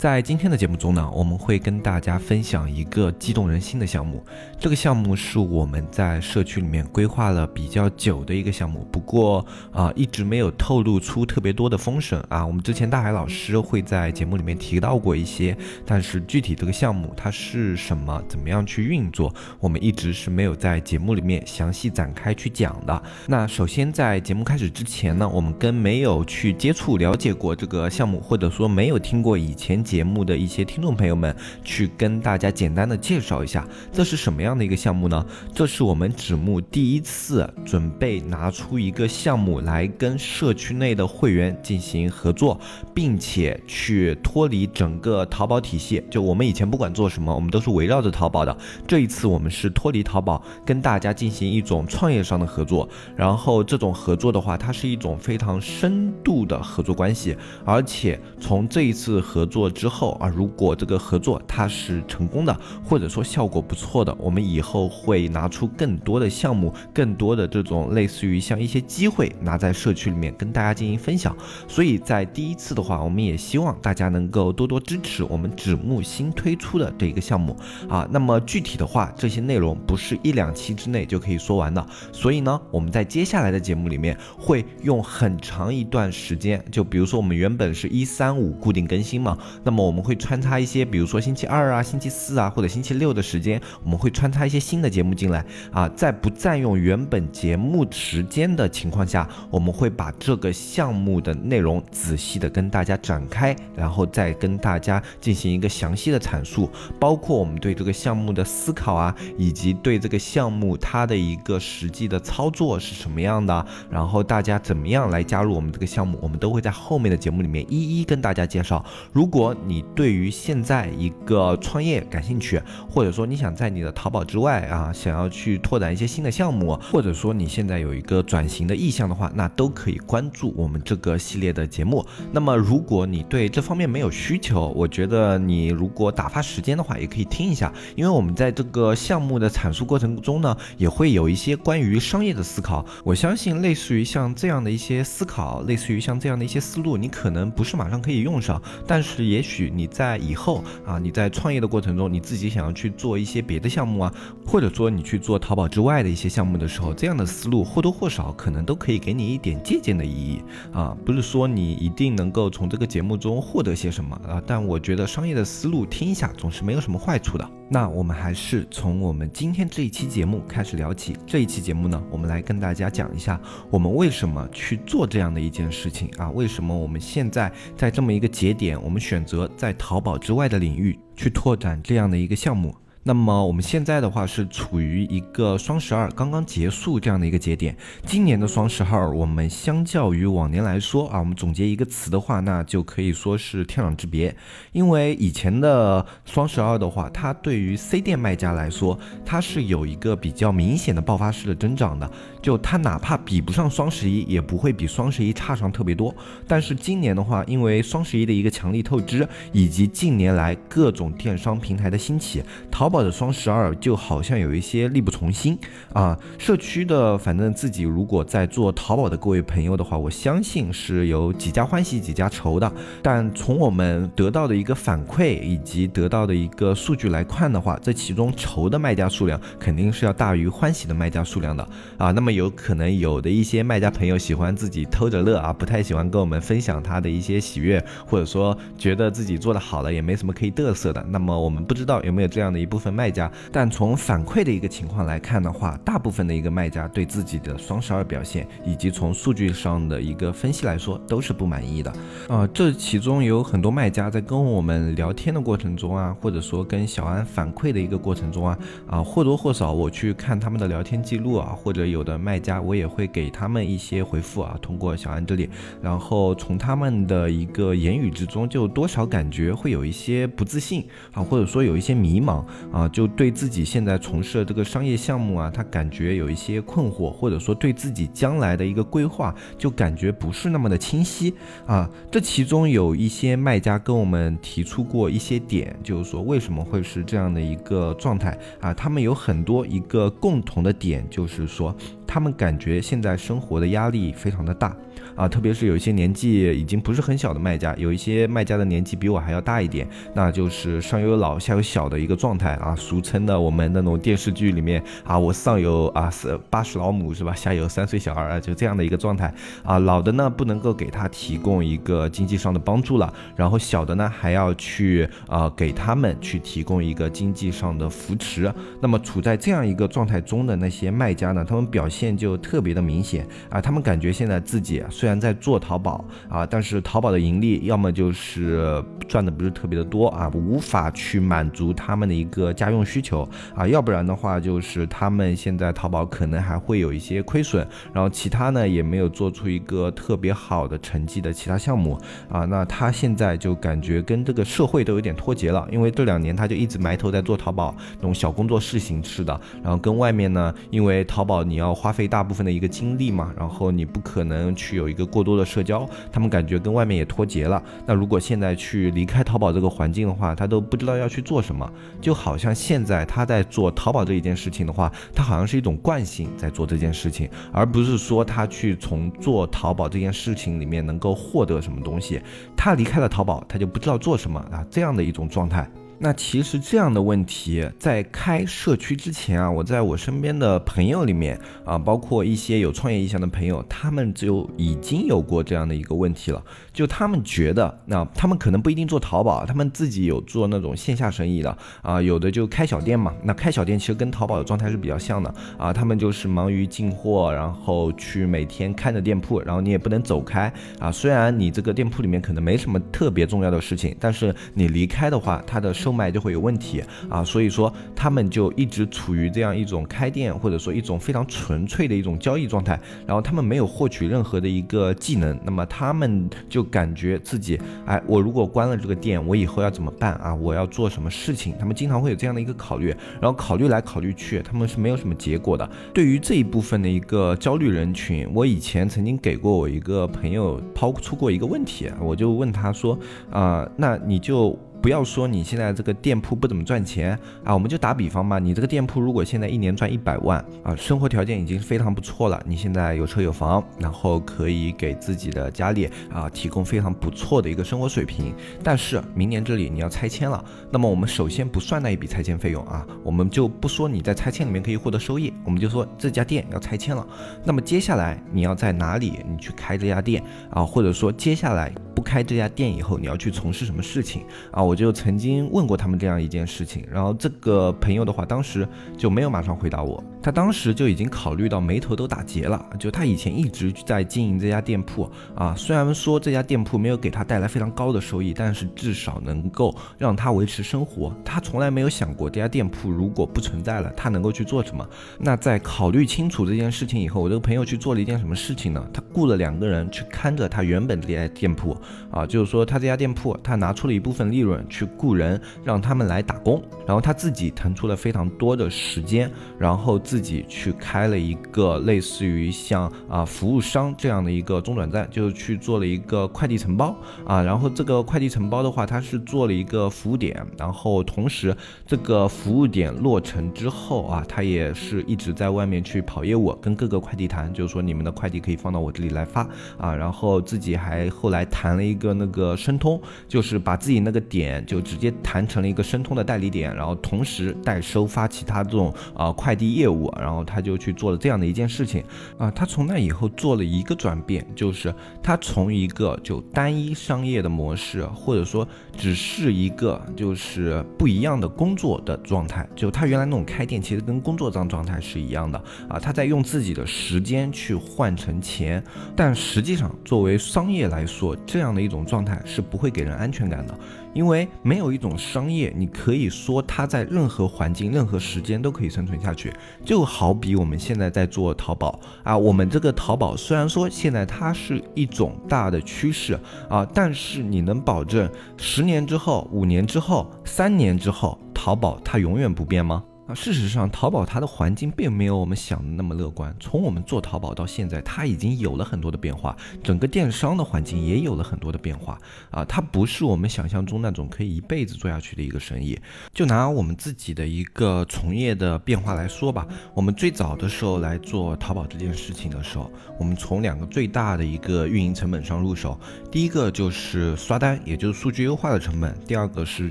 在今天的节目中呢，我们会跟大家分享一个激动人心的项目。这个项目是我们在社区里面规划了比较久的一个项目，不过啊，一直没有透露出特别多的风声啊。我们之前大海老师会在节目里面提到过一些，但是具体这个项目它是什么，怎么样去运作，我们一直是没有在节目里面详细展开去讲的。那首先在节目开始之前呢，我们跟没有去接触了解过这个项目，或者说没有听过以前。节目的一些听众朋友们，去跟大家简单的介绍一下，这是什么样的一个项目呢？这是我们纸木第一次准备拿出一个项目来跟社区内的会员进行合作，并且去脱离整个淘宝体系。就我们以前不管做什么，我们都是围绕着淘宝的。这一次我们是脱离淘宝，跟大家进行一种创业上的合作。然后这种合作的话，它是一种非常深度的合作关系，而且从这一次合作。之后啊，如果这个合作它是成功的，或者说效果不错的，我们以后会拿出更多的项目，更多的这种类似于像一些机会，拿在社区里面跟大家进行分享。所以在第一次的话，我们也希望大家能够多多支持我们纸木新推出的这一个项目啊。那么具体的话，这些内容不是一两期之内就可以说完的，所以呢，我们在接下来的节目里面会用很长一段时间，就比如说我们原本是一三五固定更新嘛，那。那么我们会穿插一些，比如说星期二啊、星期四啊或者星期六的时间，我们会穿插一些新的节目进来啊，在不占用原本节目时间的情况下，我们会把这个项目的内容仔细的跟大家展开，然后再跟大家进行一个详细的阐述，包括我们对这个项目的思考啊，以及对这个项目它的一个实际的操作是什么样的，然后大家怎么样来加入我们这个项目，我们都会在后面的节目里面一一跟大家介绍。如果你对于现在一个创业感兴趣，或者说你想在你的淘宝之外啊，想要去拓展一些新的项目，或者说你现在有一个转型的意向的话，那都可以关注我们这个系列的节目。那么如果你对这方面没有需求，我觉得你如果打发时间的话，也可以听一下，因为我们在这个项目的阐述过程中呢，也会有一些关于商业的思考。我相信类似于像这样的一些思考，类似于像这样的一些思路，你可能不是马上可以用上，但是也许。许你在以后啊，你在创业的过程中，你自己想要去做一些别的项目啊，或者说你去做淘宝之外的一些项目的时候，这样的思路或多或少可能都可以给你一点借鉴的意义啊。不是说你一定能够从这个节目中获得些什么啊，但我觉得商业的思路听一下总是没有什么坏处的。那我们还是从我们今天这一期节目开始聊起。这一期节目呢，我们来跟大家讲一下我们为什么去做这样的一件事情啊？为什么我们现在在这么一个节点，我们选择。在淘宝之外的领域去拓展这样的一个项目。那么我们现在的话是处于一个双十二刚刚结束这样的一个节点。今年的双十二，我们相较于往年来说啊，我们总结一个词的话，那就可以说是天壤之别。因为以前的双十二的话，它对于 C 店卖家来说，它是有一个比较明显的爆发式的增长的。就它哪怕比不上双十一，也不会比双十一差上特别多。但是今年的话，因为双十一的一个强力透支，以及近年来各种电商平台的兴起，淘宝的双十二就好像有一些力不从心啊。社区的反正自己如果在做淘宝的各位朋友的话，我相信是有几家欢喜几家愁的。但从我们得到的一个反馈以及得到的一个数据来看的话，这其中愁的卖家数量肯定是要大于欢喜的卖家数量的啊。那么有可能有的一些卖家朋友喜欢自己偷着乐啊，不太喜欢跟我们分享他的一些喜悦，或者说觉得自己做的好了也没什么可以嘚瑟的。那么我们不知道有没有这样的一部。分卖家，但从反馈的一个情况来看的话，大部分的一个卖家对自己的双十二表现，以及从数据上的一个分析来说，都是不满意的。啊，这其中有很多卖家在跟我们聊天的过程中啊，或者说跟小安反馈的一个过程中啊，啊或多或少我去看他们的聊天记录啊，或者有的卖家我也会给他们一些回复啊，通过小安这里，然后从他们的一个言语之中，就多少感觉会有一些不自信啊，或者说有一些迷茫。啊，就对自己现在从事的这个商业项目啊，他感觉有一些困惑，或者说对自己将来的一个规划就感觉不是那么的清晰啊。这其中有一些卖家跟我们提出过一些点，就是说为什么会是这样的一个状态啊？他们有很多一个共同的点，就是说他们感觉现在生活的压力非常的大。啊，特别是有一些年纪已经不是很小的卖家，有一些卖家的年纪比我还要大一点，那就是上有老下有小的一个状态啊，俗称的我们那种电视剧里面啊，我上有啊是八十老母是吧，下有三岁小孩啊，就这样的一个状态啊，老的呢不能够给他提供一个经济上的帮助了，然后小的呢还要去啊给他们去提供一个经济上的扶持，那么处在这样一个状态中的那些卖家呢，他们表现就特别的明显啊，他们感觉现在自己。虽然然在做淘宝啊，但是淘宝的盈利要么就是赚的不是特别的多啊，无法去满足他们的一个家用需求啊，要不然的话就是他们现在淘宝可能还会有一些亏损，然后其他呢也没有做出一个特别好的成绩的其他项目啊，那他现在就感觉跟这个社会都有点脱节了，因为这两年他就一直埋头在做淘宝那种小工作室形式的，然后跟外面呢，因为淘宝你要花费大部分的一个精力嘛，然后你不可能去。有一个过多的社交，他们感觉跟外面也脱节了。那如果现在去离开淘宝这个环境的话，他都不知道要去做什么。就好像现在他在做淘宝这一件事情的话，他好像是一种惯性在做这件事情，而不是说他去从做淘宝这件事情里面能够获得什么东西。他离开了淘宝，他就不知道做什么啊，这样的一种状态。那其实这样的问题，在开社区之前啊，我在我身边的朋友里面啊，包括一些有创业意向的朋友，他们就已经有过这样的一个问题了。就他们觉得，那他们可能不一定做淘宝，他们自己有做那种线下生意的啊，有的就开小店嘛。那开小店其实跟淘宝的状态是比较像的啊，他们就是忙于进货，然后去每天看着店铺，然后你也不能走开啊。虽然你这个店铺里面可能没什么特别重要的事情，但是你离开的话，它的收。购买就会有问题啊，所以说他们就一直处于这样一种开店或者说一种非常纯粹的一种交易状态，然后他们没有获取任何的一个技能，那么他们就感觉自己，哎，我如果关了这个店，我以后要怎么办啊？我要做什么事情？他们经常会有这样的一个考虑，然后考虑来考虑去，他们是没有什么结果的。对于这一部分的一个焦虑人群，我以前曾经给过我一个朋友抛出过一个问题，我就问他说，啊，那你就。不要说你现在这个店铺不怎么赚钱啊，我们就打比方嘛，你这个店铺如果现在一年赚一百万啊，生活条件已经非常不错了，你现在有车有房，然后可以给自己的家里啊提供非常不错的一个生活水平。但是明年这里你要拆迁了，那么我们首先不算那一笔拆迁费用啊，我们就不说你在拆迁里面可以获得收益，我们就说这家店要拆迁了，那么接下来你要在哪里你去开这家店啊，或者说接下来不开这家店以后你要去从事什么事情啊？我就曾经问过他们这样一件事情，然后这个朋友的话，当时就没有马上回答我。他当时就已经考虑到眉头都打结了，就他以前一直在经营这家店铺啊，虽然说这家店铺没有给他带来非常高的收益，但是至少能够让他维持生活。他从来没有想过这家店铺如果不存在了，他能够去做什么。那在考虑清楚这件事情以后，我这个朋友去做了一件什么事情呢？他雇了两个人去看着他原本这家店铺啊，就是说他这家店铺，他拿出了一部分利润。去雇人，让他们来打工，然后他自己腾出了非常多的时间，然后自己去开了一个类似于像啊服务商这样的一个中转站，就是去做了一个快递承包啊，然后这个快递承包的话，他是做了一个服务点，然后同时这个服务点落成之后啊，他也是一直在外面去跑业务，跟各个快递谈，就是说你们的快递可以放到我这里来发啊，然后自己还后来谈了一个那个申通，就是把自己那个点。就直接谈成了一个申通的代理点，然后同时代收发其他这种啊快递业务，然后他就去做了这样的一件事情啊。他从那以后做了一个转变，就是他从一个就单一商业的模式，或者说只是一个就是不一样的工作的状态，就他原来那种开店其实跟工作状状态是一样的啊。他在用自己的时间去换成钱，但实际上作为商业来说，这样的一种状态是不会给人安全感的。因为没有一种商业，你可以说它在任何环境、任何时间都可以生存下去。就好比我们现在在做淘宝啊，我们这个淘宝虽然说现在它是一种大的趋势啊，但是你能保证十年之后、五年之后、三年之后？淘宝它永远不变吗？事实上，淘宝它的环境并没有我们想的那么乐观。从我们做淘宝到现在，它已经有了很多的变化，整个电商的环境也有了很多的变化啊。它不是我们想象中那种可以一辈子做下去的一个生意。就拿我们自己的一个从业的变化来说吧，我们最早的时候来做淘宝这件事情的时候，我们从两个最大的一个运营成本上入手。第一个就是刷单，也就是数据优化的成本；第二个是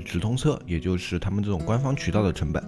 直通车，也就是他们这种官方渠道的成本。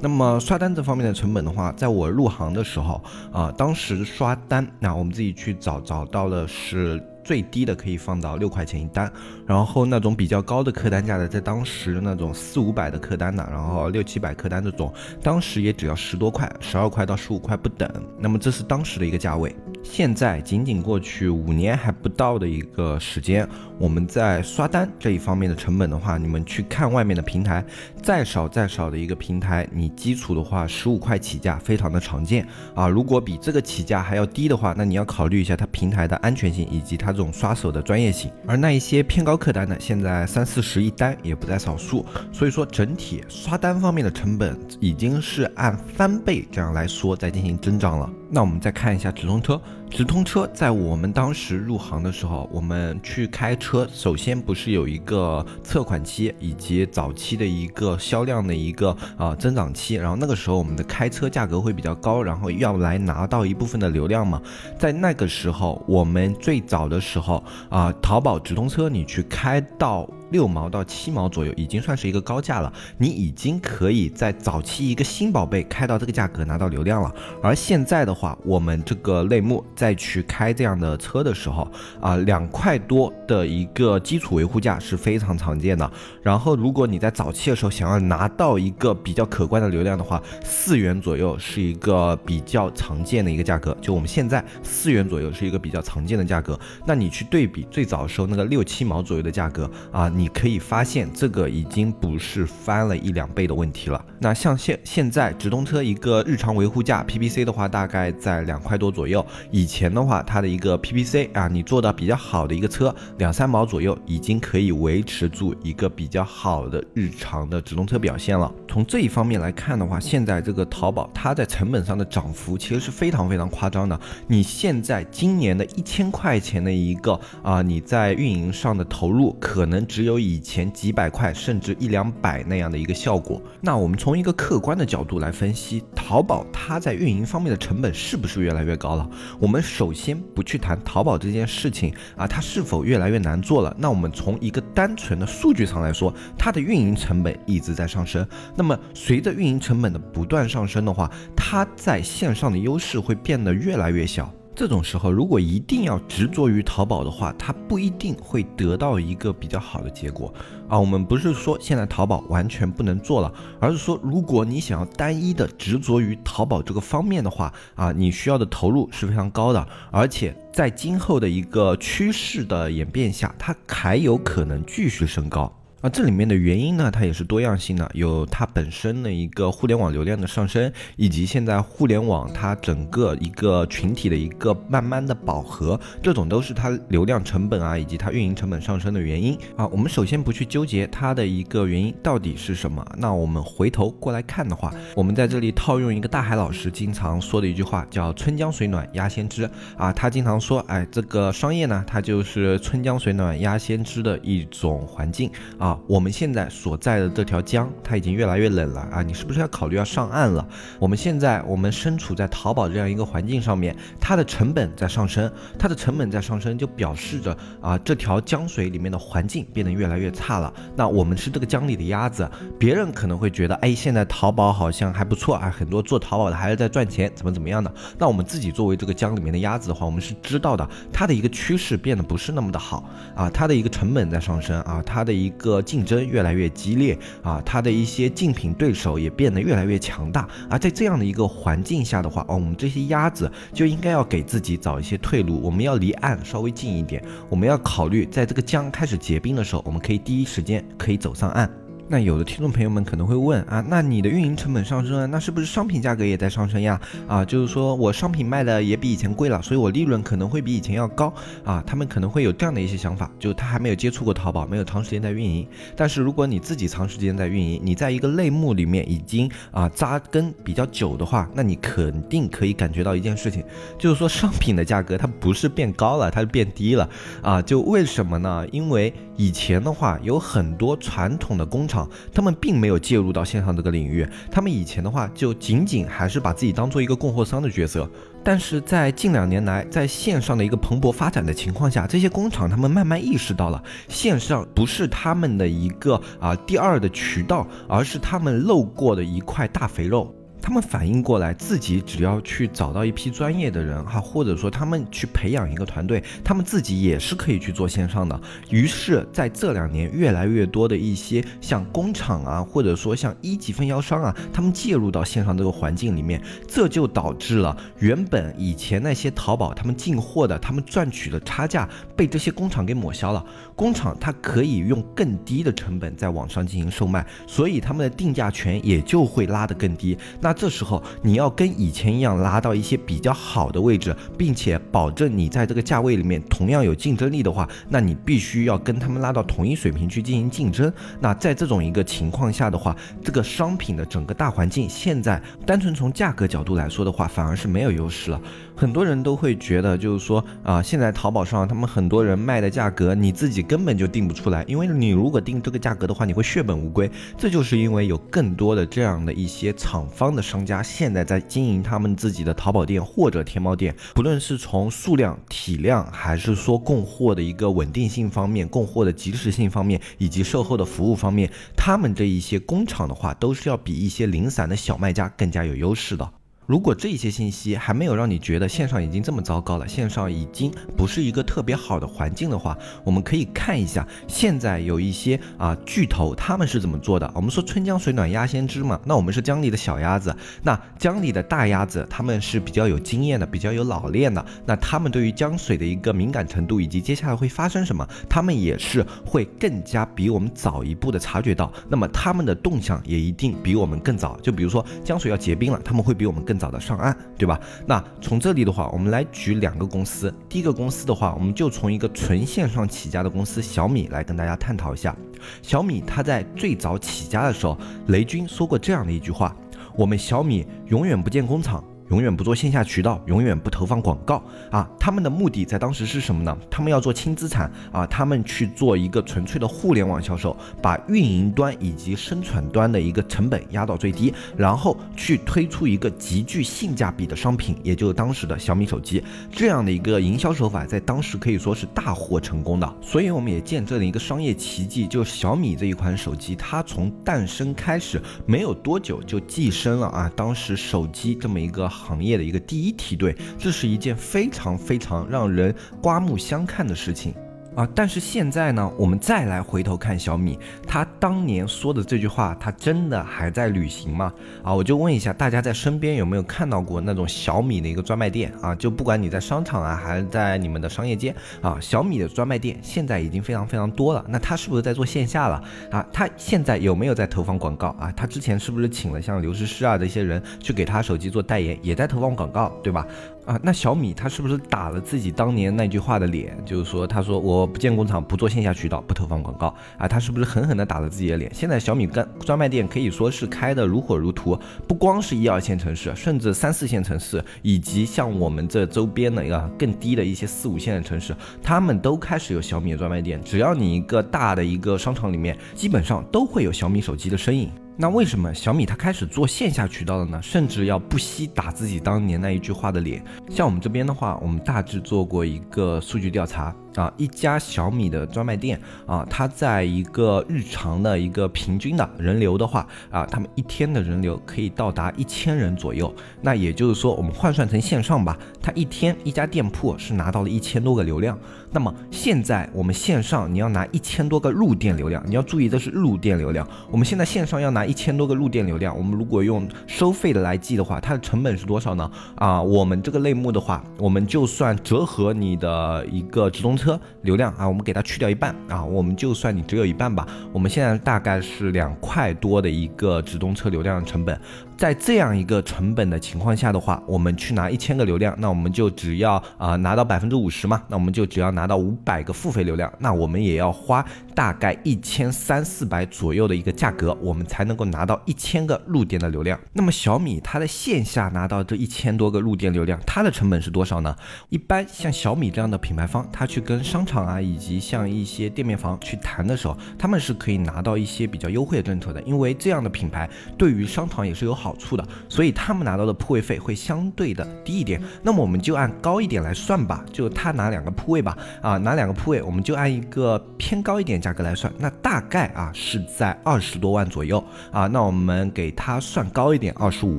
那么那么刷单这方面的成本的话，在我入行的时候啊，当时刷单，那我们自己去找找到了是最低的可以放到六块钱一单，然后那种比较高的客单价的，在当时那种四五百的客单呢，然后六七百客单这种，当时也只要十多块，十二块到十五块不等。那么这是当时的一个价位。现在仅仅过去五年还不到的一个时间，我们在刷单这一方面的成本的话，你们去看外面的平台，再少再少的一个平台，你基础的话十五块起价，非常的常见啊。如果比这个起价还要低的话，那你要考虑一下它平台的安全性以及它这种刷手的专业性。而那一些偏高客单的，现在三四十一单也不在少数。所以说整体刷单方面的成本已经是按翻倍这样来说在进行增长了。那我们再看一下直通车。直通车在我们当时入行的时候，我们去开车，首先不是有一个测款期以及早期的一个销量的一个啊增长期，然后那个时候我们的开车价格会比较高，然后要来拿到一部分的流量嘛。在那个时候，我们最早的时候啊，淘宝直通车你去开到。六毛到七毛左右，已经算是一个高价了。你已经可以在早期一个新宝贝开到这个价格拿到流量了。而现在的话，我们这个类目再去开这样的车的时候，啊，两块多的一个基础维护价是非常常见的。然后，如果你在早期的时候想要拿到一个比较可观的流量的话，四元左右是一个比较常见的一个价格。就我们现在四元左右是一个比较常见的价格。那你去对比最早时候那个六七毛左右的价格啊。你可以发现，这个已经不是翻了一两倍的问题了。那像现现在直通车一个日常维护价 PPC 的话，大概在两块多左右。以前的话，它的一个 PPC 啊，你做的比较好的一个车，两三毛左右，已经可以维持住一个比较好的日常的直通车表现了。从这一方面来看的话，现在这个淘宝它在成本上的涨幅其实是非常非常夸张的。你现在今年的一千块钱的一个啊，你在运营上的投入可能只。有以前几百块甚至一两百那样的一个效果，那我们从一个客观的角度来分析，淘宝它在运营方面的成本是不是越来越高了？我们首先不去谈淘宝这件事情啊，它是否越来越难做了？那我们从一个单纯的数据上来说，它的运营成本一直在上升。那么随着运营成本的不断上升的话，它在线上的优势会变得越来越小。这种时候，如果一定要执着于淘宝的话，它不一定会得到一个比较好的结果啊。我们不是说现在淘宝完全不能做了，而是说，如果你想要单一的执着于淘宝这个方面的话啊，你需要的投入是非常高的，而且在今后的一个趋势的演变下，它还有可能继续升高。啊这里面的原因呢，它也是多样性的，有它本身的一个互联网流量的上升，以及现在互联网它整个一个群体的一个慢慢的饱和，这种都是它流量成本啊，以及它运营成本上升的原因啊。我们首先不去纠结它的一个原因到底是什么，那我们回头过来看的话，我们在这里套用一个大海老师经常说的一句话，叫“春江水暖鸭先知”啊，他经常说，哎，这个商业呢，它就是春江水暖鸭先知的一种环境啊。啊我们现在所在的这条江，它已经越来越冷了啊！你是不是要考虑要上岸了？我们现在我们身处在淘宝这样一个环境上面，它的成本在上升，它的成本在上升，就表示着啊，这条江水里面的环境变得越来越差了。那我们是这个江里的鸭子，别人可能会觉得，哎，现在淘宝好像还不错啊，很多做淘宝的还是在赚钱，怎么怎么样的。那我们自己作为这个江里面的鸭子的话，我们是知道的，它的一个趋势变得不是那么的好啊，它的一个成本在上升啊，它的一个。竞争越来越激烈啊，它的一些竞品对手也变得越来越强大。而在这样的一个环境下的话，哦，我们这些鸭子就应该要给自己找一些退路，我们要离岸稍微近一点，我们要考虑在这个江开始结冰的时候，我们可以第一时间可以走上岸。那有的听众朋友们可能会问啊，那你的运营成本上升了，那是不是商品价格也在上升呀？啊，就是说我商品卖的也比以前贵了，所以我利润可能会比以前要高啊。他们可能会有这样的一些想法，就他还没有接触过淘宝，没有长时间在运营。但是如果你自己长时间在运营，你在一个类目里面已经啊扎根比较久的话，那你肯定可以感觉到一件事情，就是说商品的价格它不是变高了，它是变低了啊。就为什么呢？因为以前的话有很多传统的工厂。他们并没有介入到线上这个领域，他们以前的话就仅仅还是把自己当做一个供货商的角色。但是在近两年来，在线上的一个蓬勃发展的情况下，这些工厂他们慢慢意识到了，线上不是他们的一个啊第二的渠道，而是他们漏过的一块大肥肉。他们反应过来，自己只要去找到一批专业的人哈，或者说他们去培养一个团队，他们自己也是可以去做线上的。于是，在这两年，越来越多的一些像工厂啊，或者说像一级分销商啊，他们介入到线上这个环境里面，这就导致了原本以前那些淘宝他们进货的，他们赚取的差价被这些工厂给抹消了。工厂它可以用更低的成本在网上进行售卖，所以他们的定价权也就会拉得更低。那这时候你要跟以前一样拉到一些比较好的位置，并且保证你在这个价位里面同样有竞争力的话，那你必须要跟他们拉到同一水平去进行竞争。那在这种一个情况下的话，这个商品的整个大环境现在单纯从价格角度来说的话，反而是没有优势了。很多人都会觉得，就是说啊，现在淘宝上他们很多人卖的价格，你自己根本就定不出来，因为你如果定这个价格的话，你会血本无归。这就是因为有更多的这样的一些厂方的商家，现在在经营他们自己的淘宝店或者天猫店，不论是从数量、体量，还是说供货的一个稳定性方面、供货的及时性方面，以及售后的服务方面，他们这一些工厂的话，都是要比一些零散的小卖家更加有优势的。如果这些信息还没有让你觉得线上已经这么糟糕了，线上已经不是一个特别好的环境的话，我们可以看一下现在有一些啊巨头他们是怎么做的。我们说春江水暖鸭先知嘛，那我们是江里的小鸭子，那江里的大鸭子他们是比较有经验的，比较有老练的，那他们对于江水的一个敏感程度以及接下来会发生什么，他们也是会更加比我们早一步的察觉到，那么他们的动向也一定比我们更早。就比如说江水要结冰了，他们会比我们更。早的上岸，对吧？那从这里的话，我们来举两个公司。第一个公司的话，我们就从一个纯线上起家的公司小米来跟大家探讨一下。小米它在最早起家的时候，雷军说过这样的一句话：我们小米永远不建工厂。永远不做线下渠道，永远不投放广告啊！他们的目的在当时是什么呢？他们要做轻资产啊，他们去做一个纯粹的互联网销售，把运营端以及生产端的一个成本压到最低，然后去推出一个极具性价比的商品，也就是当时的小米手机。这样的一个营销手法在当时可以说是大获成功的。所以我们也见证了一个商业奇迹，就是小米这一款手机，它从诞生开始没有多久就跻身了啊，当时手机这么一个。行业的一个第一梯队，这是一件非常非常让人刮目相看的事情。啊！但是现在呢，我们再来回头看小米，他当年说的这句话，他真的还在履行吗？啊，我就问一下大家，在身边有没有看到过那种小米的一个专卖店啊？就不管你在商场啊，还是在你们的商业街啊，小米的专卖店现在已经非常非常多了。那他是不是在做线下了啊？他现在有没有在投放广告啊？他之前是不是请了像刘诗诗啊这些人去给他手机做代言，也在投放广告，对吧？啊，那小米他是不是打了自己当年那句话的脸？就是说，他说我不建工厂，不做线下渠道，不投放广告啊，他是不是狠狠地打了自己的脸？现在小米干专卖店可以说是开的如火如荼，不光是一二线城市，甚至三四线城市，以及像我们这周边的一个更低的一些四五线的城市，他们都开始有小米的专卖店。只要你一个大的一个商场里面，基本上都会有小米手机的身影。那为什么小米它开始做线下渠道了呢？甚至要不惜打自己当年那一句话的脸。像我们这边的话，我们大致做过一个数据调查。啊，一家小米的专卖店啊，它在一个日常的一个平均的人流的话啊，他们一天的人流可以到达一千人左右。那也就是说，我们换算成线上吧，它一天一家店铺是拿到了一千多个流量。那么现在我们线上你要拿一千多个入店流量，你要注意的是入店流量。我们现在线上要拿一千多个入店流量，我们如果用收费的来计的话，它的成本是多少呢？啊，我们这个类目的话，我们就算折合你的一个直通车。车流量啊，我们给它去掉一半啊，我们就算你只有一半吧。我们现在大概是两块多的一个直通车流量的成本。在这样一个成本的情况下的话，我们去拿一千个流量，那我们就只要啊拿到百分之五十嘛，那我们就只要拿到五百个付费流量，那我们也要花大概一千三四百左右的一个价格，我们才能够拿到一千个入店的流量。那么小米它在线下拿到这一千多个入店流量，它的成本是多少呢？一般像小米这样的品牌方，他去跟商场啊以及像一些店面房去谈的时候，他们是可以拿到一些比较优惠的政策的，因为这样的品牌对于商场也是有好。好处的，所以他们拿到的铺位费会相对的低一点。那么我们就按高一点来算吧，就他拿两个铺位吧，啊，拿两个铺位，我们就按一个偏高一点价格来算，那大概啊是在二十多万左右啊。那我们给他算高一点，二十五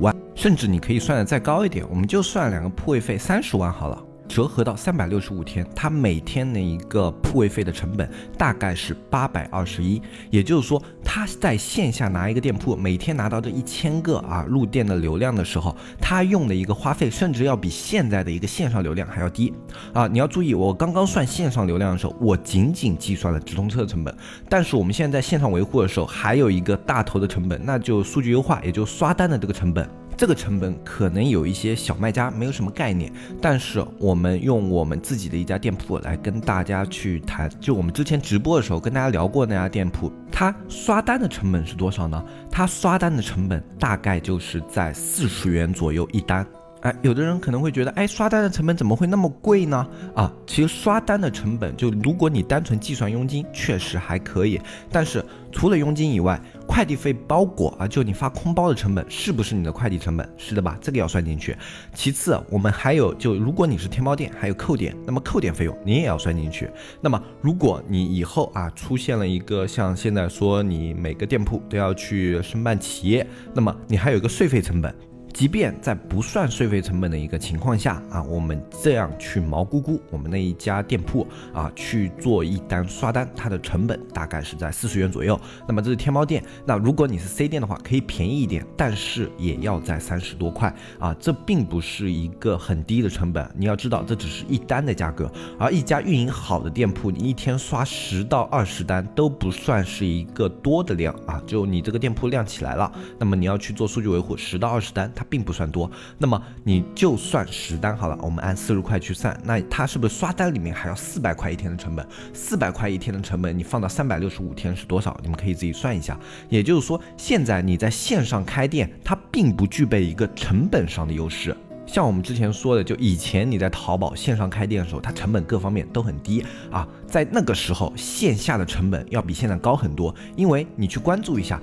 万，甚至你可以算的再高一点，我们就算两个铺位费三十万好了。折合到三百六十五天，它每天的一个铺位费的成本大概是八百二十一，也就是说，他在线下拿一个店铺，每天拿到这一千个啊入店的流量的时候，他用的一个花费甚至要比现在的一个线上流量还要低啊！你要注意，我刚刚算线上流量的时候，我仅仅计算了直通车的成本，但是我们现在在线上维护的时候，还有一个大头的成本，那就数据优化，也就刷单的这个成本。这个成本可能有一些小卖家没有什么概念，但是我们用我们自己的一家店铺来跟大家去谈，就我们之前直播的时候跟大家聊过那家店铺，它刷单的成本是多少呢？它刷单的成本大概就是在四十元左右一单。哎，有的人可能会觉得，哎，刷单的成本怎么会那么贵呢？啊，其实刷单的成本，就如果你单纯计算佣金，确实还可以。但是除了佣金以外，快递费包裹啊，就你发空包的成本，是不是你的快递成本？是的吧？这个要算进去。其次，我们还有，就如果你是天猫店，还有扣点，那么扣点费用你也要算进去。那么如果你以后啊出现了一个像现在说你每个店铺都要去申办企业，那么你还有一个税费成本。即便在不算税费成本的一个情况下啊，我们这样去毛估估我们那一家店铺啊去做一单刷单，它的成本大概是在四十元左右。那么这是天猫店，那如果你是 C 店的话，可以便宜一点，但是也要在三十多块啊，这并不是一个很低的成本。你要知道，这只是一单的价格，而一家运营好的店铺，你一天刷十到二十单都不算是一个多的量啊。就你这个店铺量起来了，那么你要去做数据维护，十到二十单它。并不算多，那么你就算十单好了，我们按四十块去算，那它是不是刷单里面还要四百块一天的成本？四百块一天的成本，你放到三百六十五天是多少？你们可以自己算一下。也就是说，现在你在线上开店，它并不具备一个成本上的优势。像我们之前说的，就以前你在淘宝线上开店的时候，它成本各方面都很低啊，在那个时候线下的成本要比现在高很多，因为你去关注一下。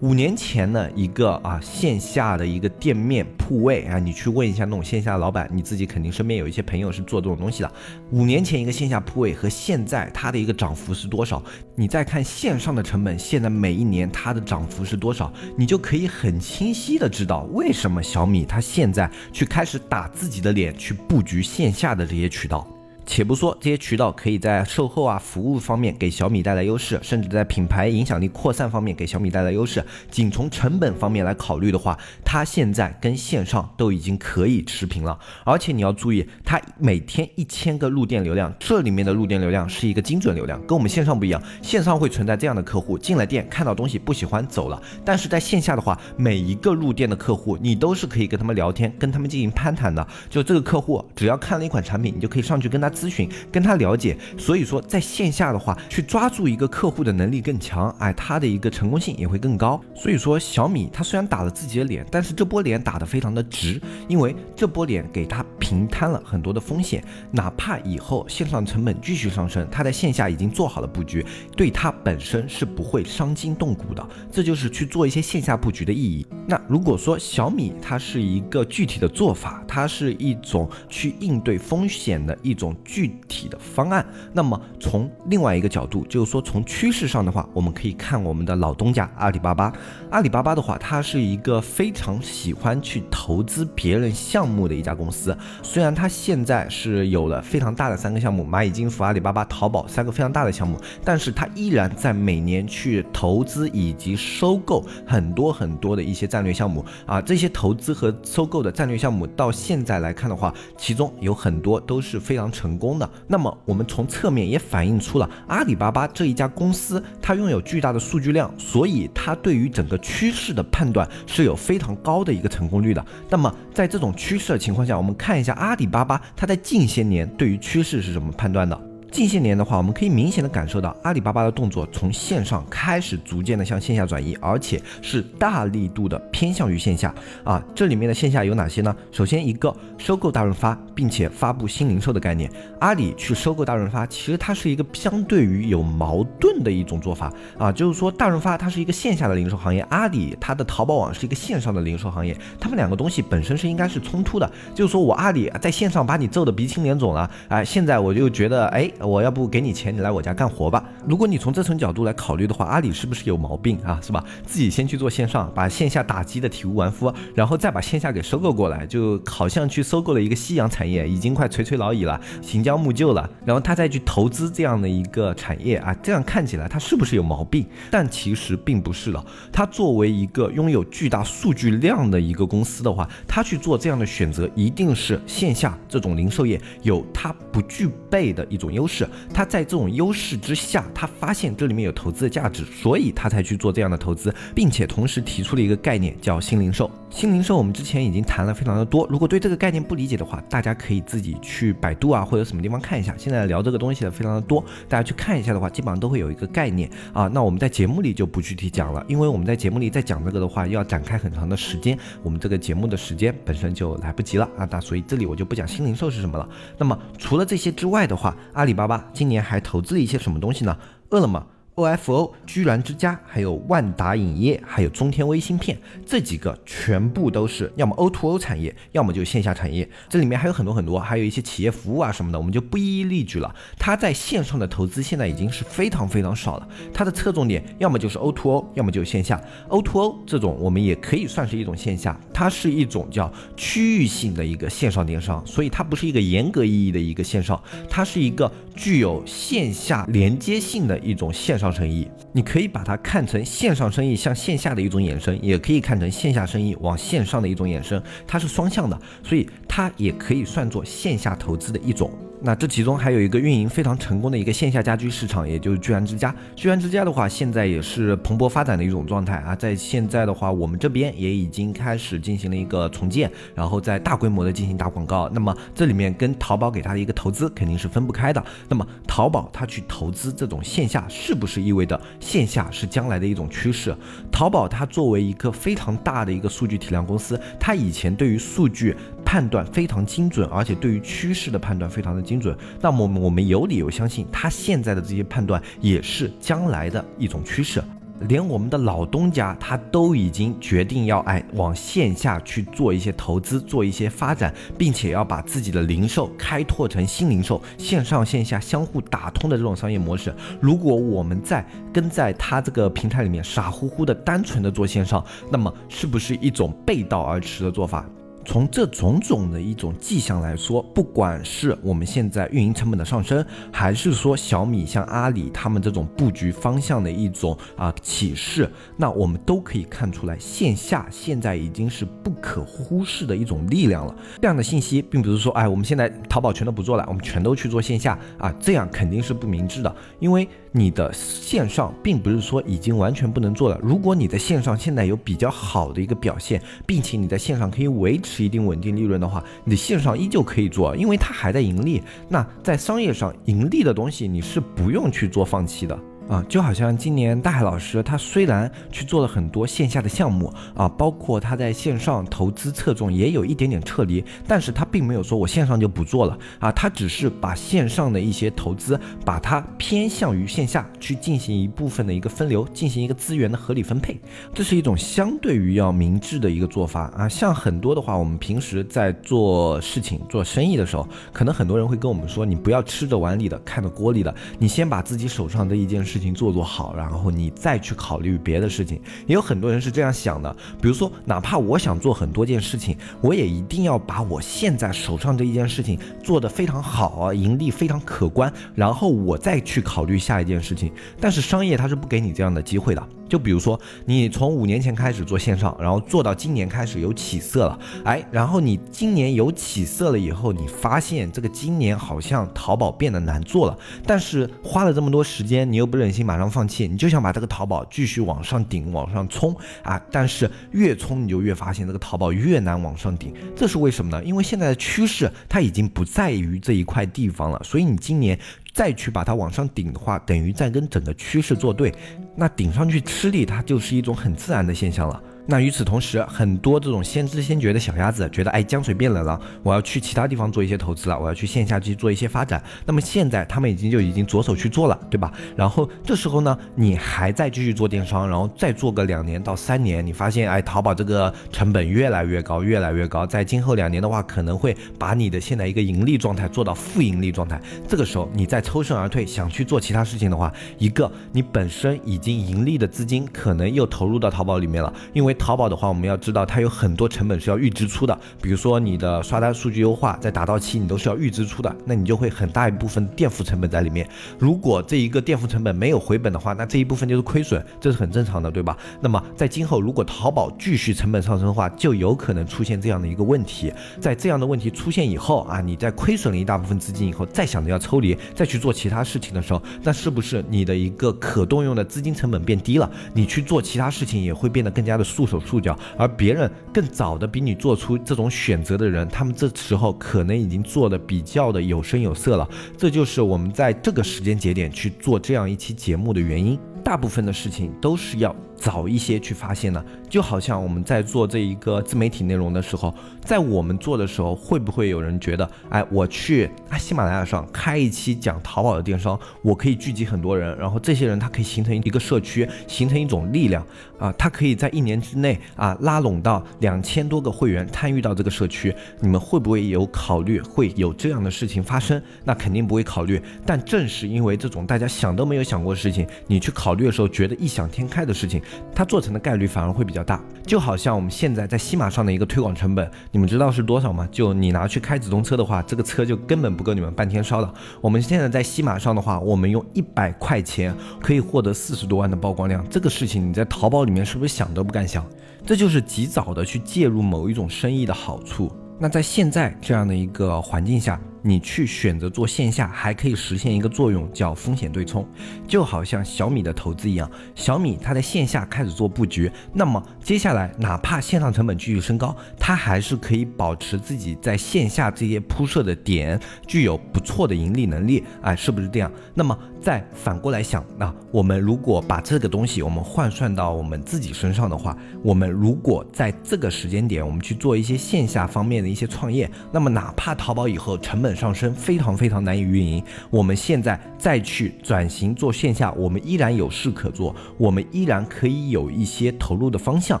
五年前的一个啊线下的一个店面铺位啊，你去问一下那种线下老板，你自己肯定身边有一些朋友是做这种东西的。五年前一个线下铺位和现在它的一个涨幅是多少？你再看线上的成本，现在每一年它的涨幅是多少？你就可以很清晰的知道为什么小米它现在去开始打自己的脸去布局线下的这些渠道。且不说这些渠道可以在售后啊服务方面给小米带来优势，甚至在品牌影响力扩散方面给小米带来优势。仅从成本方面来考虑的话，它现在跟线上都已经可以持平了。而且你要注意，它每天一千个入店流量，这里面的入店流量是一个精准流量，跟我们线上不一样。线上会存在这样的客户进了店看到东西不喜欢走了，但是在线下的话，每一个入店的客户你都是可以跟他们聊天，跟他们进行攀谈的。就这个客户只要看了一款产品，你就可以上去跟他。咨询跟他了解，所以说在线下的话，去抓住一个客户的能力更强，哎，他的一个成功性也会更高。所以说小米它虽然打了自己的脸，但是这波脸打得非常的直，因为这波脸给他平摊了很多的风险，哪怕以后线上成本继续上升，他在线下已经做好了布局，对他本身是不会伤筋动骨的。这就是去做一些线下布局的意义。那如果说小米它是一个具体的做法，它是一种去应对风险的一种。具体的方案，那么从另外一个角度，就是说从趋势上的话，我们可以看我们的老东家阿里巴巴。阿里巴巴的话，它是一个非常喜欢去投资别人项目的一家公司。虽然它现在是有了非常大的三个项目，蚂蚁金服、阿里巴巴、淘宝三个非常大的项目，但是它依然在每年去投资以及收购很多很多的一些战略项目啊。这些投资和收购的战略项目到现在来看的话，其中有很多都是非常成。成功的。那么我们从侧面也反映出了阿里巴巴这一家公司，它拥有巨大的数据量，所以它对于整个趋势的判断是有非常高的一个成功率的。那么在这种趋势的情况下，我们看一下阿里巴巴它在近些年对于趋势是怎么判断的。近些年的话，我们可以明显的感受到阿里巴巴的动作从线上开始逐渐的向线下转移，而且是大力度的偏向于线下啊。这里面的线下有哪些呢？首先一个收购大润发，并且发布新零售的概念。阿里去收购大润发，其实它是一个相对于有矛盾的一种做法啊，就是说大润发它是一个线下的零售行业，阿里它的淘宝网是一个线上的零售行业，他们两个东西本身是应该是冲突的。就是说我阿里在线上把你揍得鼻青脸肿了，哎，现在我就觉得哎。我要不给你钱，你来我家干活吧。如果你从这层角度来考虑的话，阿里是不是有毛病啊？是吧？自己先去做线上，把线下打击的体无完肤，然后再把线下给收购过来，就好像去收购了一个夕阳产业，已经快垂垂老矣了，行将木就了。然后他再去投资这样的一个产业啊，这样看起来他是不是有毛病？但其实并不是的。他作为一个拥有巨大数据量的一个公司的话，他去做这样的选择，一定是线下这种零售业有他不具备的一种优势。是他在这种优势之下，他发现这里面有投资的价值，所以他才去做这样的投资，并且同时提出了一个概念叫新零售。新零售我们之前已经谈了非常的多，如果对这个概念不理解的话，大家可以自己去百度啊或者什么地方看一下。现在聊这个东西的非常的多，大家去看一下的话，基本上都会有一个概念啊。那我们在节目里就不具体讲了，因为我们在节目里再讲这个的话，要展开很长的时间，我们这个节目的时间本身就来不及了啊。那所以这里我就不讲新零售是什么了。那么除了这些之外的话，阿里巴巴好吧今年还投资了一些什么东西呢？饿了么。OFO、居然之家，还有万达影业，还有中天微芯片，这几个全部都是要么 O2O o 产业，要么就线下产业。这里面还有很多很多，还有一些企业服务啊什么的，我们就不一一例举了。它在线上的投资现在已经是非常非常少了，它的侧重点要么就是 O2O，要么就是线下。O2O 这种我们也可以算是一种线下，它是一种叫区域性的一个线上电商，所以它不是一个严格意义的一个线上，它是一个具有线下连接性的一种线上。上生意，你可以把它看成线上生意向线下的一种衍生，也可以看成线下生意往线上的一种衍生，它是双向的，所以它也可以算作线下投资的一种。那这其中还有一个运营非常成功的一个线下家居市场，也就是居然之家。居然之家的话，现在也是蓬勃发展的一种状态啊。在现在的话，我们这边也已经开始进行了一个重建，然后在大规模的进行打广告。那么这里面跟淘宝给他的一个投资肯定是分不开的。那么淘宝它去投资这种线下，是不是意味着线下是将来的一种趋势？淘宝它作为一个非常大的一个数据体量公司，它以前对于数据。判断非常精准，而且对于趋势的判断非常的精准。那么我们有理由相信，他现在的这些判断也是将来的一种趋势。连我们的老东家他都已经决定要哎往线下去做一些投资，做一些发展，并且要把自己的零售开拓成新零售，线上线下相互打通的这种商业模式。如果我们在跟在他这个平台里面傻乎乎的单纯的做线上，那么是不是一种背道而驰的做法？从这种种的一种迹象来说，不管是我们现在运营成本的上升，还是说小米像阿里他们这种布局方向的一种啊启示，那我们都可以看出来，线下现在已经是不可忽视的一种力量了。这样的信息并不是说，哎，我们现在淘宝全都不做了，我们全都去做线下啊，这样肯定是不明智的，因为。你的线上并不是说已经完全不能做了。如果你在线上现在有比较好的一个表现，并且你在线上可以维持一定稳定利润的话，你的线上依旧可以做，因为它还在盈利。那在商业上盈利的东西，你是不用去做放弃的。啊，就好像今年大海老师，他虽然去做了很多线下的项目啊，包括他在线上投资侧重也有一点点撤离，但是他并没有说我线上就不做了啊，他只是把线上的一些投资，把它偏向于线下去进行一部分的一个分流，进行一个资源的合理分配，这是一种相对于要明智的一个做法啊。像很多的话，我们平时在做事情、做生意的时候，可能很多人会跟我们说，你不要吃着碗里的看着锅里的，你先把自己手上的一件事。事情做做好，然后你再去考虑别的事情。也有很多人是这样想的，比如说，哪怕我想做很多件事情，我也一定要把我现在手上这一件事情做得非常好啊，盈利非常可观，然后我再去考虑下一件事情。但是商业它是不给你这样的机会的。就比如说你从五年前开始做线上，然后做到今年开始有起色了，哎，然后你今年有起色了以后，你发现这个今年好像淘宝变得难做了，但是花了这么多时间，你又不忍心马上放弃，你就想把这个淘宝继续往上顶、往上冲啊！但是越冲你就越发现这个淘宝越难往上顶，这是为什么呢？因为现在的趋势它已经不在于这一块地方了，所以你今年再去把它往上顶的话，等于在跟整个趋势作对，那顶上去吃力，它就是一种很自然的现象了。那与此同时，很多这种先知先觉的小鸭子觉得，哎，江水变冷了，我要去其他地方做一些投资了，我要去线下去做一些发展。那么现在他们已经就已经着手去做了，对吧？然后这时候呢，你还在继续做电商，然后再做个两年到三年，你发现，哎，淘宝这个成本越来越高，越来越高，在今后两年的话，可能会把你的现在一个盈利状态做到负盈利状态。这个时候，你再抽身而退，想去做其他事情的话，一个你本身已经盈利的资金可能又投入到淘宝里面了，因为。淘宝的话，我们要知道它有很多成本是要预支出的，比如说你的刷单数据优化，在达到期你都是要预支出的，那你就会很大一部分垫付成本在里面。如果这一个垫付成本没有回本的话，那这一部分就是亏损，这是很正常的，对吧？那么在今后如果淘宝继续成本上升的话，就有可能出现这样的一个问题。在这样的问题出现以后啊，你在亏损了一大部分资金以后，再想着要抽离，再去做其他事情的时候，那是不是你的一个可动用的资金成本变低了？你去做其他事情也会变得更加的束。手束脚，而别人更早的比你做出这种选择的人，他们这时候可能已经做的比较的有声有色了。这就是我们在这个时间节点去做这样一期节目的原因。大部分的事情都是要。早一些去发现的，就好像我们在做这一个自媒体内容的时候，在我们做的时候，会不会有人觉得，哎，我去啊喜马拉雅上开一期讲淘宝的电商，我可以聚集很多人，然后这些人他可以形成一个社区，形成一种力量啊，他可以在一年之内啊拉拢到两千多个会员参与到这个社区，你们会不会有考虑会有这样的事情发生？那肯定不会考虑。但正是因为这种大家想都没有想过的事情，你去考虑的时候觉得异想天开的事情。它做成的概率反而会比较大，就好像我们现在在西马上的一个推广成本，你们知道是多少吗？就你拿去开直通车的话，这个车就根本不够你们半天烧的。我们现在在西马上的话，我们用一百块钱可以获得四十多万的曝光量，这个事情你在淘宝里面是不是想都不敢想？这就是及早的去介入某一种生意的好处。那在现在这样的一个环境下。你去选择做线下，还可以实现一个作用，叫风险对冲，就好像小米的投资一样，小米它在线下开始做布局，那么接下来哪怕线上成本继续升高，它还是可以保持自己在线下这些铺设的点具有不错的盈利能力，哎，是不是这样？那么再反过来想，那我们如果把这个东西我们换算到我们自己身上的话，我们如果在这个时间点我们去做一些线下方面的一些创业，那么哪怕淘宝以后成本上升非常非常难以运营，我们现在再去转型做线下，我们依然有事可做，我们依然可以有一些投入的方向。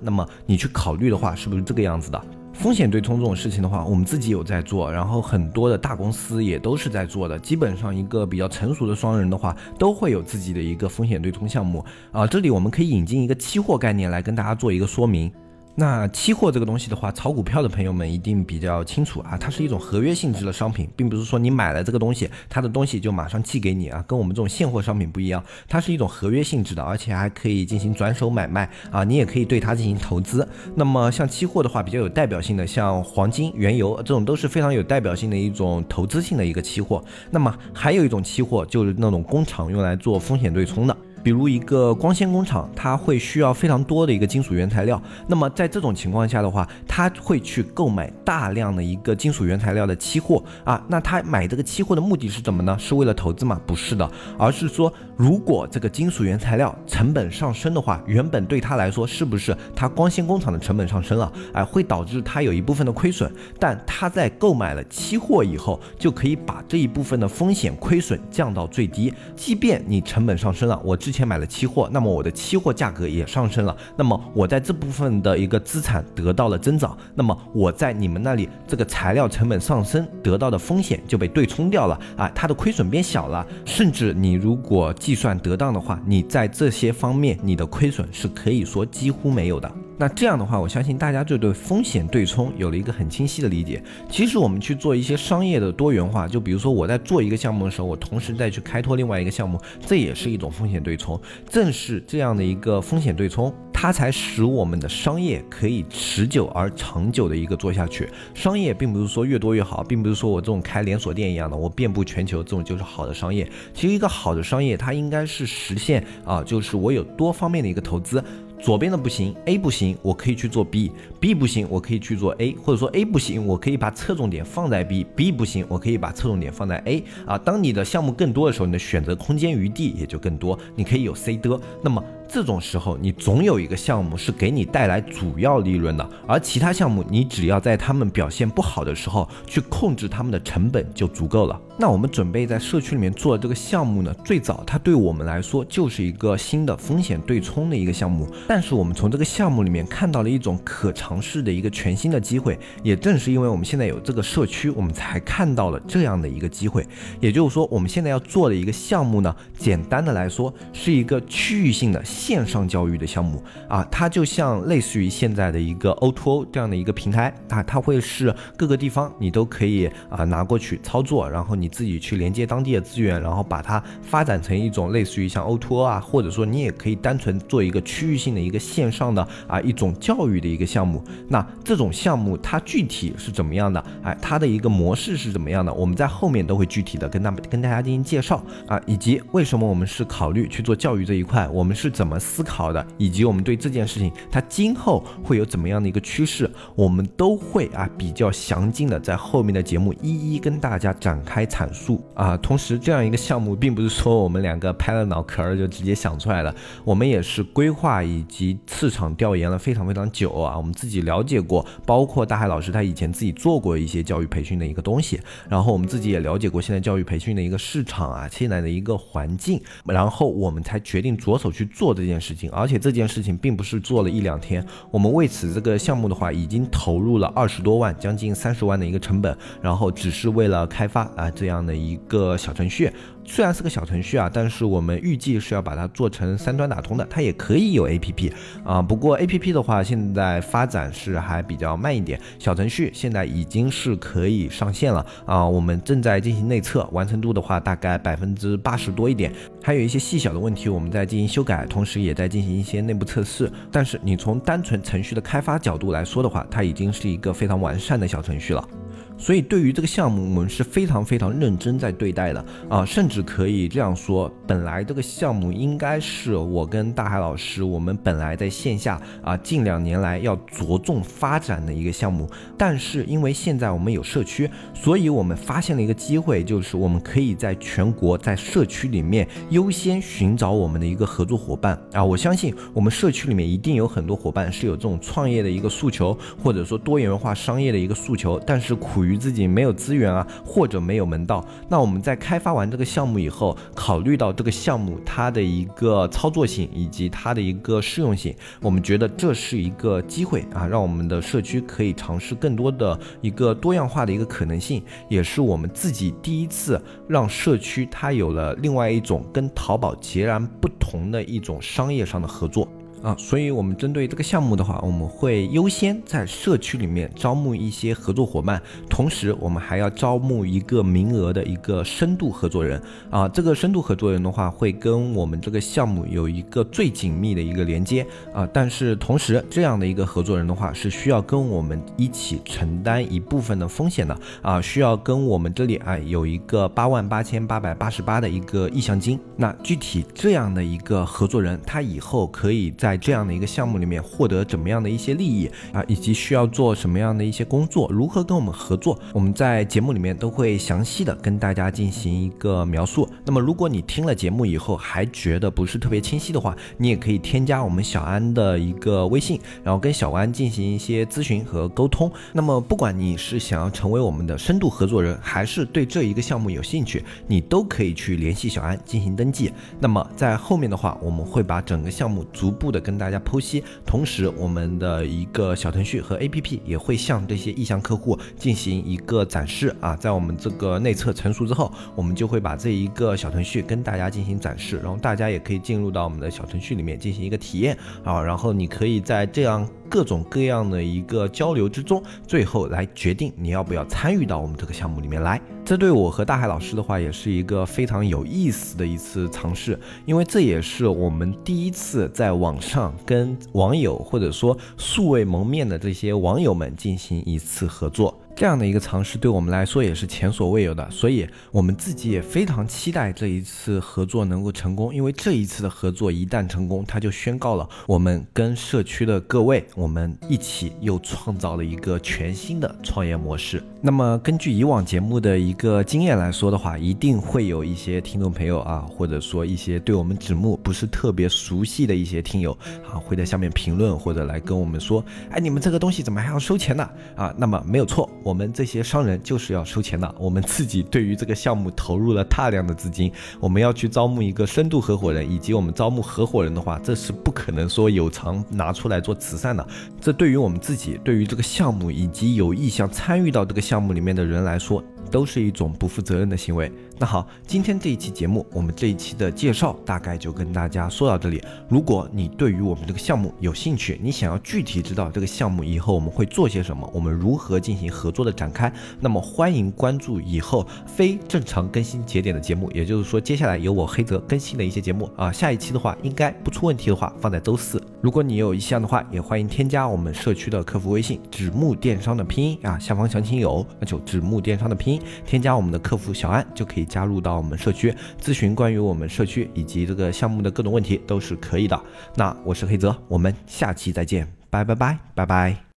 那么你去考虑的话，是不是这个样子的？风险对冲这种事情的话，我们自己有在做，然后很多的大公司也都是在做的。基本上一个比较成熟的双人的话，都会有自己的一个风险对冲项目啊。这里我们可以引进一个期货概念来跟大家做一个说明。那期货这个东西的话，炒股票的朋友们一定比较清楚啊，它是一种合约性质的商品，并不是说你买了这个东西，它的东西就马上寄给你啊，跟我们这种现货商品不一样，它是一种合约性质的，而且还可以进行转手买卖啊，你也可以对它进行投资。那么像期货的话，比较有代表性的，像黄金、原油这种都是非常有代表性的一种投资性的一个期货。那么还有一种期货，就是那种工厂用来做风险对冲的。比如一个光纤工厂，它会需要非常多的一个金属原材料。那么在这种情况下的话，他会去购买大量的一个金属原材料的期货啊。那他买这个期货的目的是什么呢？是为了投资吗？不是的，而是说，如果这个金属原材料成本上升的话，原本对他来说是不是他光纤工厂的成本上升了？哎，会导致他有一部分的亏损。但他在购买了期货以后，就可以把这一部分的风险亏损降到最低。即便你成本上升了，我之前买了期货，那么我的期货价格也上升了，那么我在这部分的一个资产得到了增长，那么我在你们那里这个材料成本上升得到的风险就被对冲掉了啊，它的亏损变小了，甚至你如果计算得当的话，你在这些方面你的亏损是可以说几乎没有的。那这样的话，我相信大家就对风险对冲有了一个很清晰的理解。其实我们去做一些商业的多元化，就比如说我在做一个项目的时候，我同时再去开拓另外一个项目，这也是一种风险对冲。正是这样的一个风险对冲，它才使我们的商业可以持久而长久的一个做下去。商业并不是说越多越好，并不是说我这种开连锁店一样的，我遍布全球，这种就是好的商业。其实一个好的商业，它应该是实现啊，就是我有多方面的一个投资。左边的不行，A 不行，我可以去做 B；B 不行，我可以去做 A，或者说 A 不行，我可以把侧重点放在 B；B 不行，我可以把侧重点放在 A。啊，当你的项目更多的时候，你的选择空间余地也就更多，你可以有 C 的。那么。这种时候，你总有一个项目是给你带来主要利润的，而其他项目，你只要在他们表现不好的时候去控制他们的成本就足够了。那我们准备在社区里面做的这个项目呢，最早它对我们来说就是一个新的风险对冲的一个项目，但是我们从这个项目里面看到了一种可尝试的一个全新的机会。也正是因为我们现在有这个社区，我们才看到了这样的一个机会。也就是说，我们现在要做的一个项目呢，简单的来说是一个区域性的。线上教育的项目啊，它就像类似于现在的一个 O2O 这样的一个平台啊，它会是各个地方你都可以啊拿过去操作，然后你你自己去连接当地的资源，然后把它发展成一种类似于像 O2O 啊，或者说你也可以单纯做一个区域性的一个线上的啊一种教育的一个项目。那这种项目它具体是怎么样的？哎，它的一个模式是怎么样的？我们在后面都会具体的跟大跟大家进行介绍啊，以及为什么我们是考虑去做教育这一块，我们是怎么思考的，以及我们对这件事情它今后会有怎么样的一个趋势，我们都会啊比较详尽的在后面的节目一一跟大家展开阐述啊。同时，这样一个项目并不是说我们两个拍了脑壳儿就直接想出来的，我们也是规划以及市场调研了非常非常久啊。我们自己了解过，包括大海老师他以前自己做过一些教育培训的一个东西，然后我们自己也了解过现在教育培训的一个市场啊，现在的一个环境，然后我们才决定着手去做。这件事情，而且这件事情并不是做了一两天，我们为此这个项目的话，已经投入了二十多万，将近三十万的一个成本，然后只是为了开发啊这样的一个小程序。虽然是个小程序啊，但是我们预计是要把它做成三端打通的，它也可以有 APP 啊。不过 APP 的话，现在发展是还比较慢一点。小程序现在已经是可以上线了啊，我们正在进行内测，完成度的话大概百分之八十多一点，还有一些细小的问题我们在进行修改，同时也在进行一些内部测试。但是你从单纯程序的开发角度来说的话，它已经是一个非常完善的小程序了。所以对于这个项目，我们是非常非常认真在对待的啊，甚至可以这样说，本来这个项目应该是我跟大海老师，我们本来在线下啊近两年来要着重发展的一个项目，但是因为现在我们有社区，所以我们发现了一个机会，就是我们可以在全国在社区里面优先寻找我们的一个合作伙伴啊，我相信我们社区里面一定有很多伙伴是有这种创业的一个诉求，或者说多元化商业的一个诉求，但是苦。属于自己没有资源啊，或者没有门道，那我们在开发完这个项目以后，考虑到这个项目它的一个操作性以及它的一个适用性，我们觉得这是一个机会啊，让我们的社区可以尝试更多的一个多样化的一个可能性，也是我们自己第一次让社区它有了另外一种跟淘宝截然不同的一种商业上的合作。啊，所以，我们针对这个项目的话，我们会优先在社区里面招募一些合作伙伴，同时，我们还要招募一个名额的一个深度合作人。啊，这个深度合作人的话，会跟我们这个项目有一个最紧密的一个连接。啊，但是同时，这样的一个合作人的话，是需要跟我们一起承担一部分的风险的。啊，需要跟我们这里啊有一个八万八千八百八十八的一个意向金。那具体这样的一个合作人，他以后可以在这样的一个项目里面获得怎么样的一些利益啊，以及需要做什么样的一些工作，如何跟我们合作，我们在节目里面都会详细的跟大家进行一个描述。那么如果你听了节目以后还觉得不是特别清晰的话，你也可以添加我们小安的一个微信，然后跟小安进行一些咨询和沟通。那么不管你是想要成为我们的深度合作人，还是对这一个项目有兴趣，你都可以去联系小安进行登记。那么在后面的话，我们会把整个项目逐步。的跟大家剖析。同时，我们的一个小程序和 APP 也会向这些意向客户进行一个展示啊，在我们这个内测成熟之后，我们就会把这一个小程序跟大家进行展示，然后大家也可以进入到我们的小程序里面进行一个体验啊，然后你可以在这样。各种各样的一个交流之中，最后来决定你要不要参与到我们这个项目里面来。这对我和大海老师的话，也是一个非常有意思的一次尝试，因为这也是我们第一次在网上跟网友或者说素未谋面的这些网友们进行一次合作。这样的一个尝试对我们来说也是前所未有的，所以我们自己也非常期待这一次合作能够成功。因为这一次的合作一旦成功，它就宣告了我们跟社区的各位，我们一起又创造了一个全新的创业模式。那么根据以往节目的一个经验来说的话，一定会有一些听众朋友啊，或者说一些对我们纸木不是特别熟悉的一些听友啊，会在下面评论或者来跟我们说，哎，你们这个东西怎么还要收钱呢？啊，那么没有错。我们这些商人就是要收钱的。我们自己对于这个项目投入了大量的资金，我们要去招募一个深度合伙人，以及我们招募合伙人的话，这是不可能说有偿拿出来做慈善的。这对于我们自己，对于这个项目以及有意向参与到这个项目里面的人来说，都是一种不负责任的行为。那好，今天这一期节目，我们这一期的介绍大概就跟大家说到这里。如果你对于我们这个项目有兴趣，你想要具体知道这个项目以后我们会做些什么，我们如何进行合作的展开，那么欢迎关注以后非正常更新节点的节目，也就是说接下来由我黑泽更新的一些节目啊。下一期的话，应该不出问题的话，放在周四。如果你有意向的话，也欢迎添加我们社区的客服微信“纸木电商”的拼音啊，下方详情有，那就“纸木电商”的拼音，添加我们的客服小安就可以。加入到我们社区咨询关于我们社区以及这个项目的各种问题都是可以的。那我是黑泽，我们下期再见，拜拜拜拜拜。